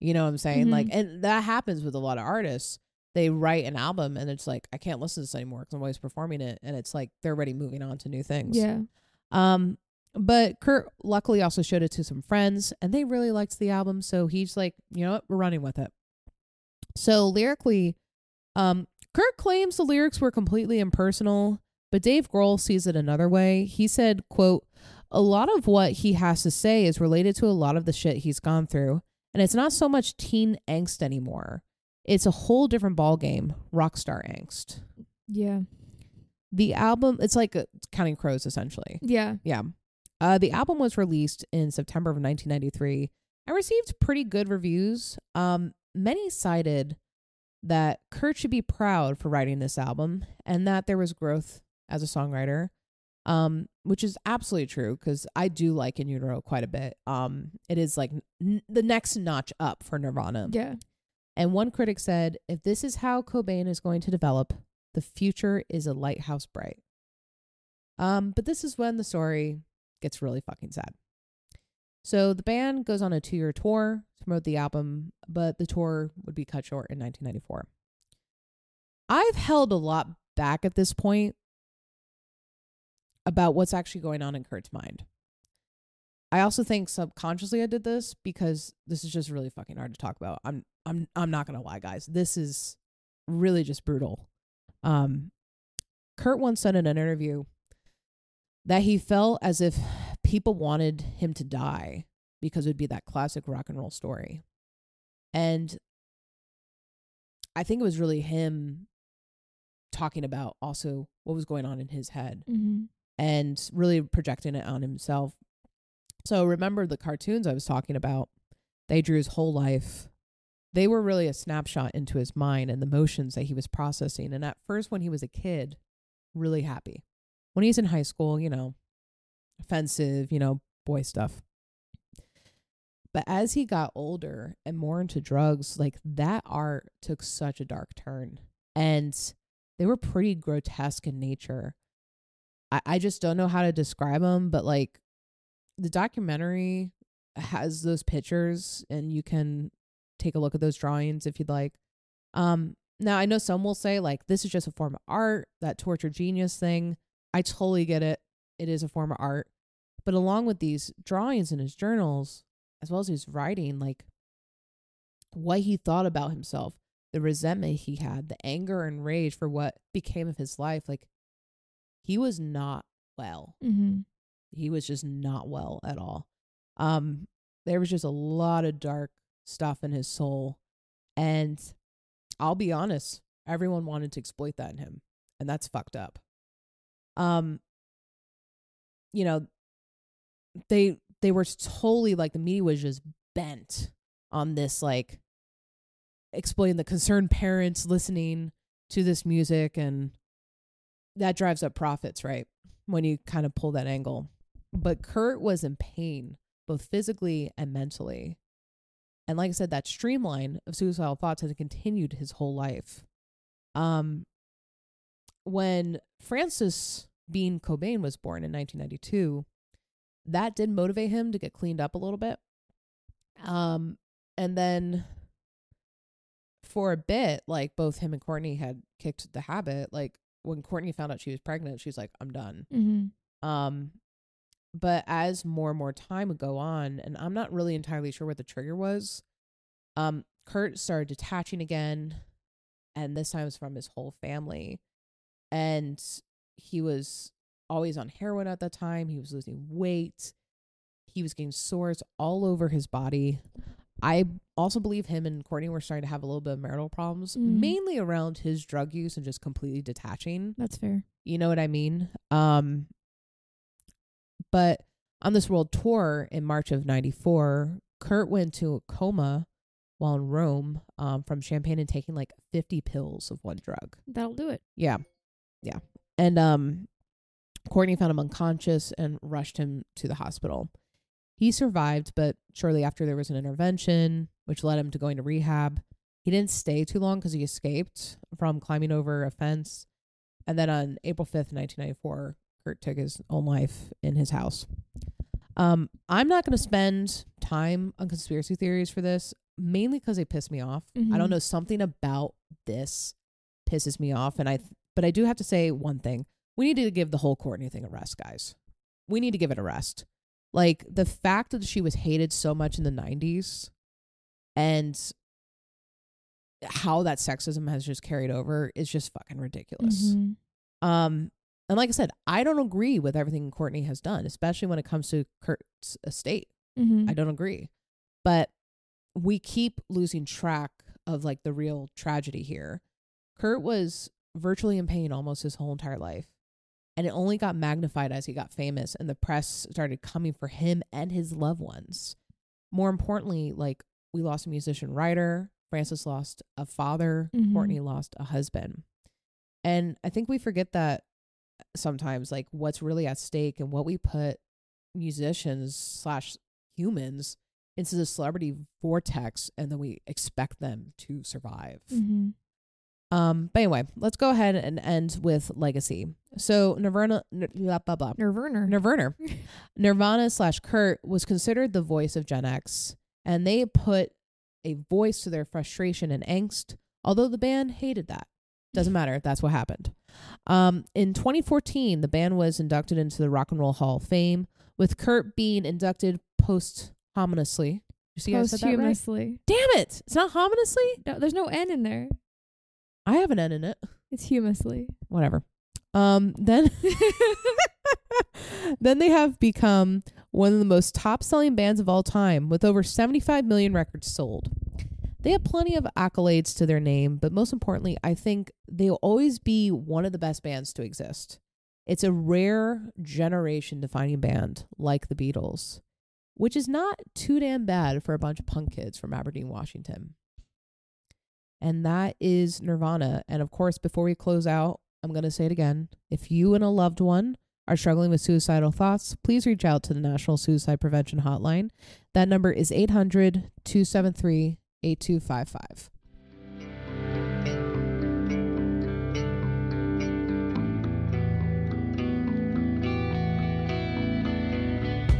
You know what I'm saying? Mhm. Like, and that happens with a lot of artists. They write an album and it's like, I can't listen to this anymore because I'm always performing it. And it's like they're already moving on to new things. yeah. Um, but Kurt luckily also showed it to some friends and they really liked the album. So he's like, you know what? We're running with it. So lyrically, um, Kurt claims the lyrics were completely impersonal, but Dave Grohl sees it another way. He said, quote, a lot of what he has to say is related to a lot of the shit he's gone through. And it's not so much teen angst anymore. It's a whole different ballgame, rock star angst. Yeah. The album, it's like a, Counting Crows essentially. Yeah. Yeah. Uh, the album was released in September of 1993 and received pretty good reviews. Um, many cited that Kurt should be proud for writing this album and that there was growth as a songwriter, um, which is absolutely true because I do like In Utero quite a bit. Um, it is like n- the next notch up for Nirvana. Yeah. And one critic said, if this is how Cobain is going to develop, the future is a lighthouse bright. Um, but this is when the story gets really fucking sad. So the band goes on a two year tour to promote the album, but the tour would be cut short in 1994. I've held a lot back at this point about what's actually going on in Kurt's mind. I also think subconsciously I did this because this is just really fucking hard to talk about. I'm I'm I'm not gonna lie, guys. This is really just brutal. Um, Kurt once said in an interview that he felt as if people wanted him to die because it would be that classic rock and roll story. And I think it was really him talking about also what was going on in his head Mm-hmm. and really projecting it on himself. So remember the cartoons I was talking about? They drew his whole life. They were really a snapshot into his mind and the emotions that he was processing. And at first, when he was a kid, really happy. When he's in high school, you know, offensive, you know, boy stuff. But as he got older and more into drugs, like that art took such a dark turn. And they were pretty grotesque in nature. I, I just don't know how to describe them, but like the documentary has those pictures and you can take a look at those drawings if you'd like. Um now I know some will say like this is just a form of art, that torture genius thing. I totally get it. It is a form of art. But along with these drawings in his journals, as well as his writing, like what he thought about himself, the resentment he had, the anger and rage for what became of his life, like he was not well. Mm-hmm. He was just not well at all. Um, there was just a lot of dark stuff in his soul. And I'll be honest, everyone wanted to exploit that in him. And that's fucked up. Um, you know, they they were totally like the media was just bent on this like exploiting the concerned parents listening to this music and that drives up profits, right? When you kind of pull that angle. But Kurt was in pain, both physically and mentally. And like I said, that streamline of suicidal thoughts has continued his whole life. Um, when Frances Bean Cobain was born in 1992, that did motivate him to get cleaned up a little bit. Um, and then for a bit, like both him and Courtney had kicked the habit. Like when Courtney found out she was pregnant, she's like, I'm done. Mm-hmm. Um, but as more and more time would go on, and I'm not really entirely sure what the trigger was, um, Kurt started detaching again, and this time it was from his whole family. And he was always on heroin at that time. He was losing weight. He was getting sores all over his body. I also believe him and Courtney were starting to have a little bit of marital problems, Mm. mainly around his drug use and just completely detaching. That's fair. You know what I mean? Um but on this world tour in March of 94, Kurt went to a coma while in Rome um, from champagne and taking like 50 pills of one drug. That'll do it. Yeah. Yeah. And um Courtney found him unconscious and rushed him to the hospital. He survived, but shortly after there was an intervention, which led him to going to rehab. He didn't stay too long because he escaped from climbing over a fence. And then on April 5th, 1994, Kurt took his own life in his house. Um, I'm not going to spend time on conspiracy theories for this, mainly because they piss me off. I don't Mhm. know, something about this pisses me off. And I, but I do have to say one thing. We need to give the whole Courtney thing a rest, guys. We need to give it a rest. Like the fact that she was hated so much in the 90s and how that sexism has just carried over is just fucking ridiculous. Mhm. Um, and like I said, I don't agree with everything Courtney has done, especially when it comes to Kurt's estate. Mhm. I don't agree. But we keep losing track of like the real tragedy here. Kurt was virtually in pain almost his whole entire life. And it only got magnified as he got famous and the press started coming for him and his loved ones. More importantly, like we lost a musician writer, Frances lost a father, Mhm. Courtney lost a husband. And I think we forget that sometimes, like what's really at stake and what we put musicians slash humans into the celebrity vortex and then we expect them to survive. Mhm. Um, but anyway, let's go ahead and end with legacy. So Nirvana, blah blah blah. Nirvana. Nirvana, [laughs] Nirvana slash Kurt was considered the voice of Gen X, and they put a voice to their frustration and angst. Although the band hated that, doesn't matter. That's what happened. Um, in 2014, the band was inducted into the Rock and Roll Hall of Fame, with Kurt being inducted posthumously. You see, I said that right. Damn it! It's not hominously. No, there's no N in there. I have an N in it. It's humusly. Whatever. Um, then [laughs] then they have become one of the most top selling bands of all time with over 75 million records sold. They have plenty of accolades to their name, but most importantly, I think they'll always be one of the best bands to exist. It's a rare generation defining band like the Beatles, which is not too damn bad for a bunch of punk kids from Aberdeen, Washington. And that is Nirvana. And of course, before we close out, I'm going to say it again. If you and a loved one are struggling with suicidal thoughts, please reach out to the National Suicide Prevention Hotline. That number is 800 273 8255.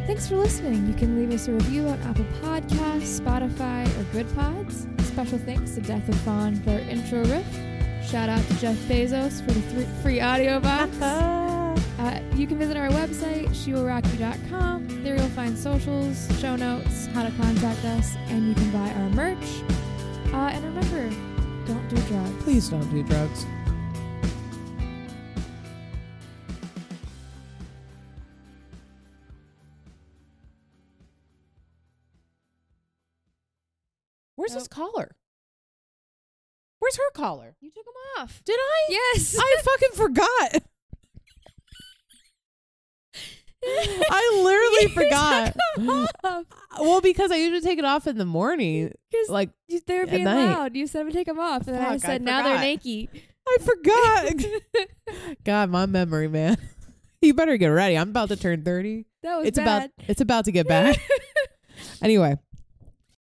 Thanks for listening. You can leave us a review on Apple Podcasts, Spotify, or Goodpods. Special thanks to Death of Fawn for our intro riff. Shout out to Jeff Bezos for the thr free audio box. Uh, you can visit our website, shewillrockyou.com. There you'll find socials, show notes, how to contact us, and you can buy our merch. Uh, and remember, don't do drugs. Please don't do drugs. Where's his collar? Where's her collar? You took them off. Did I? Yes. I [laughs] fucking forgot. [laughs] I literally forgot. [laughs] off. Uh, well, because I usually take it off in the morning. Like you- they were at being night. loud. You said I'm take them off, and then I Fuck, I said now they're naked. I forgot. God, my memory, man. You better get ready. I'm about to turn 30. That was It's bad. about it's about to get bad. anyway,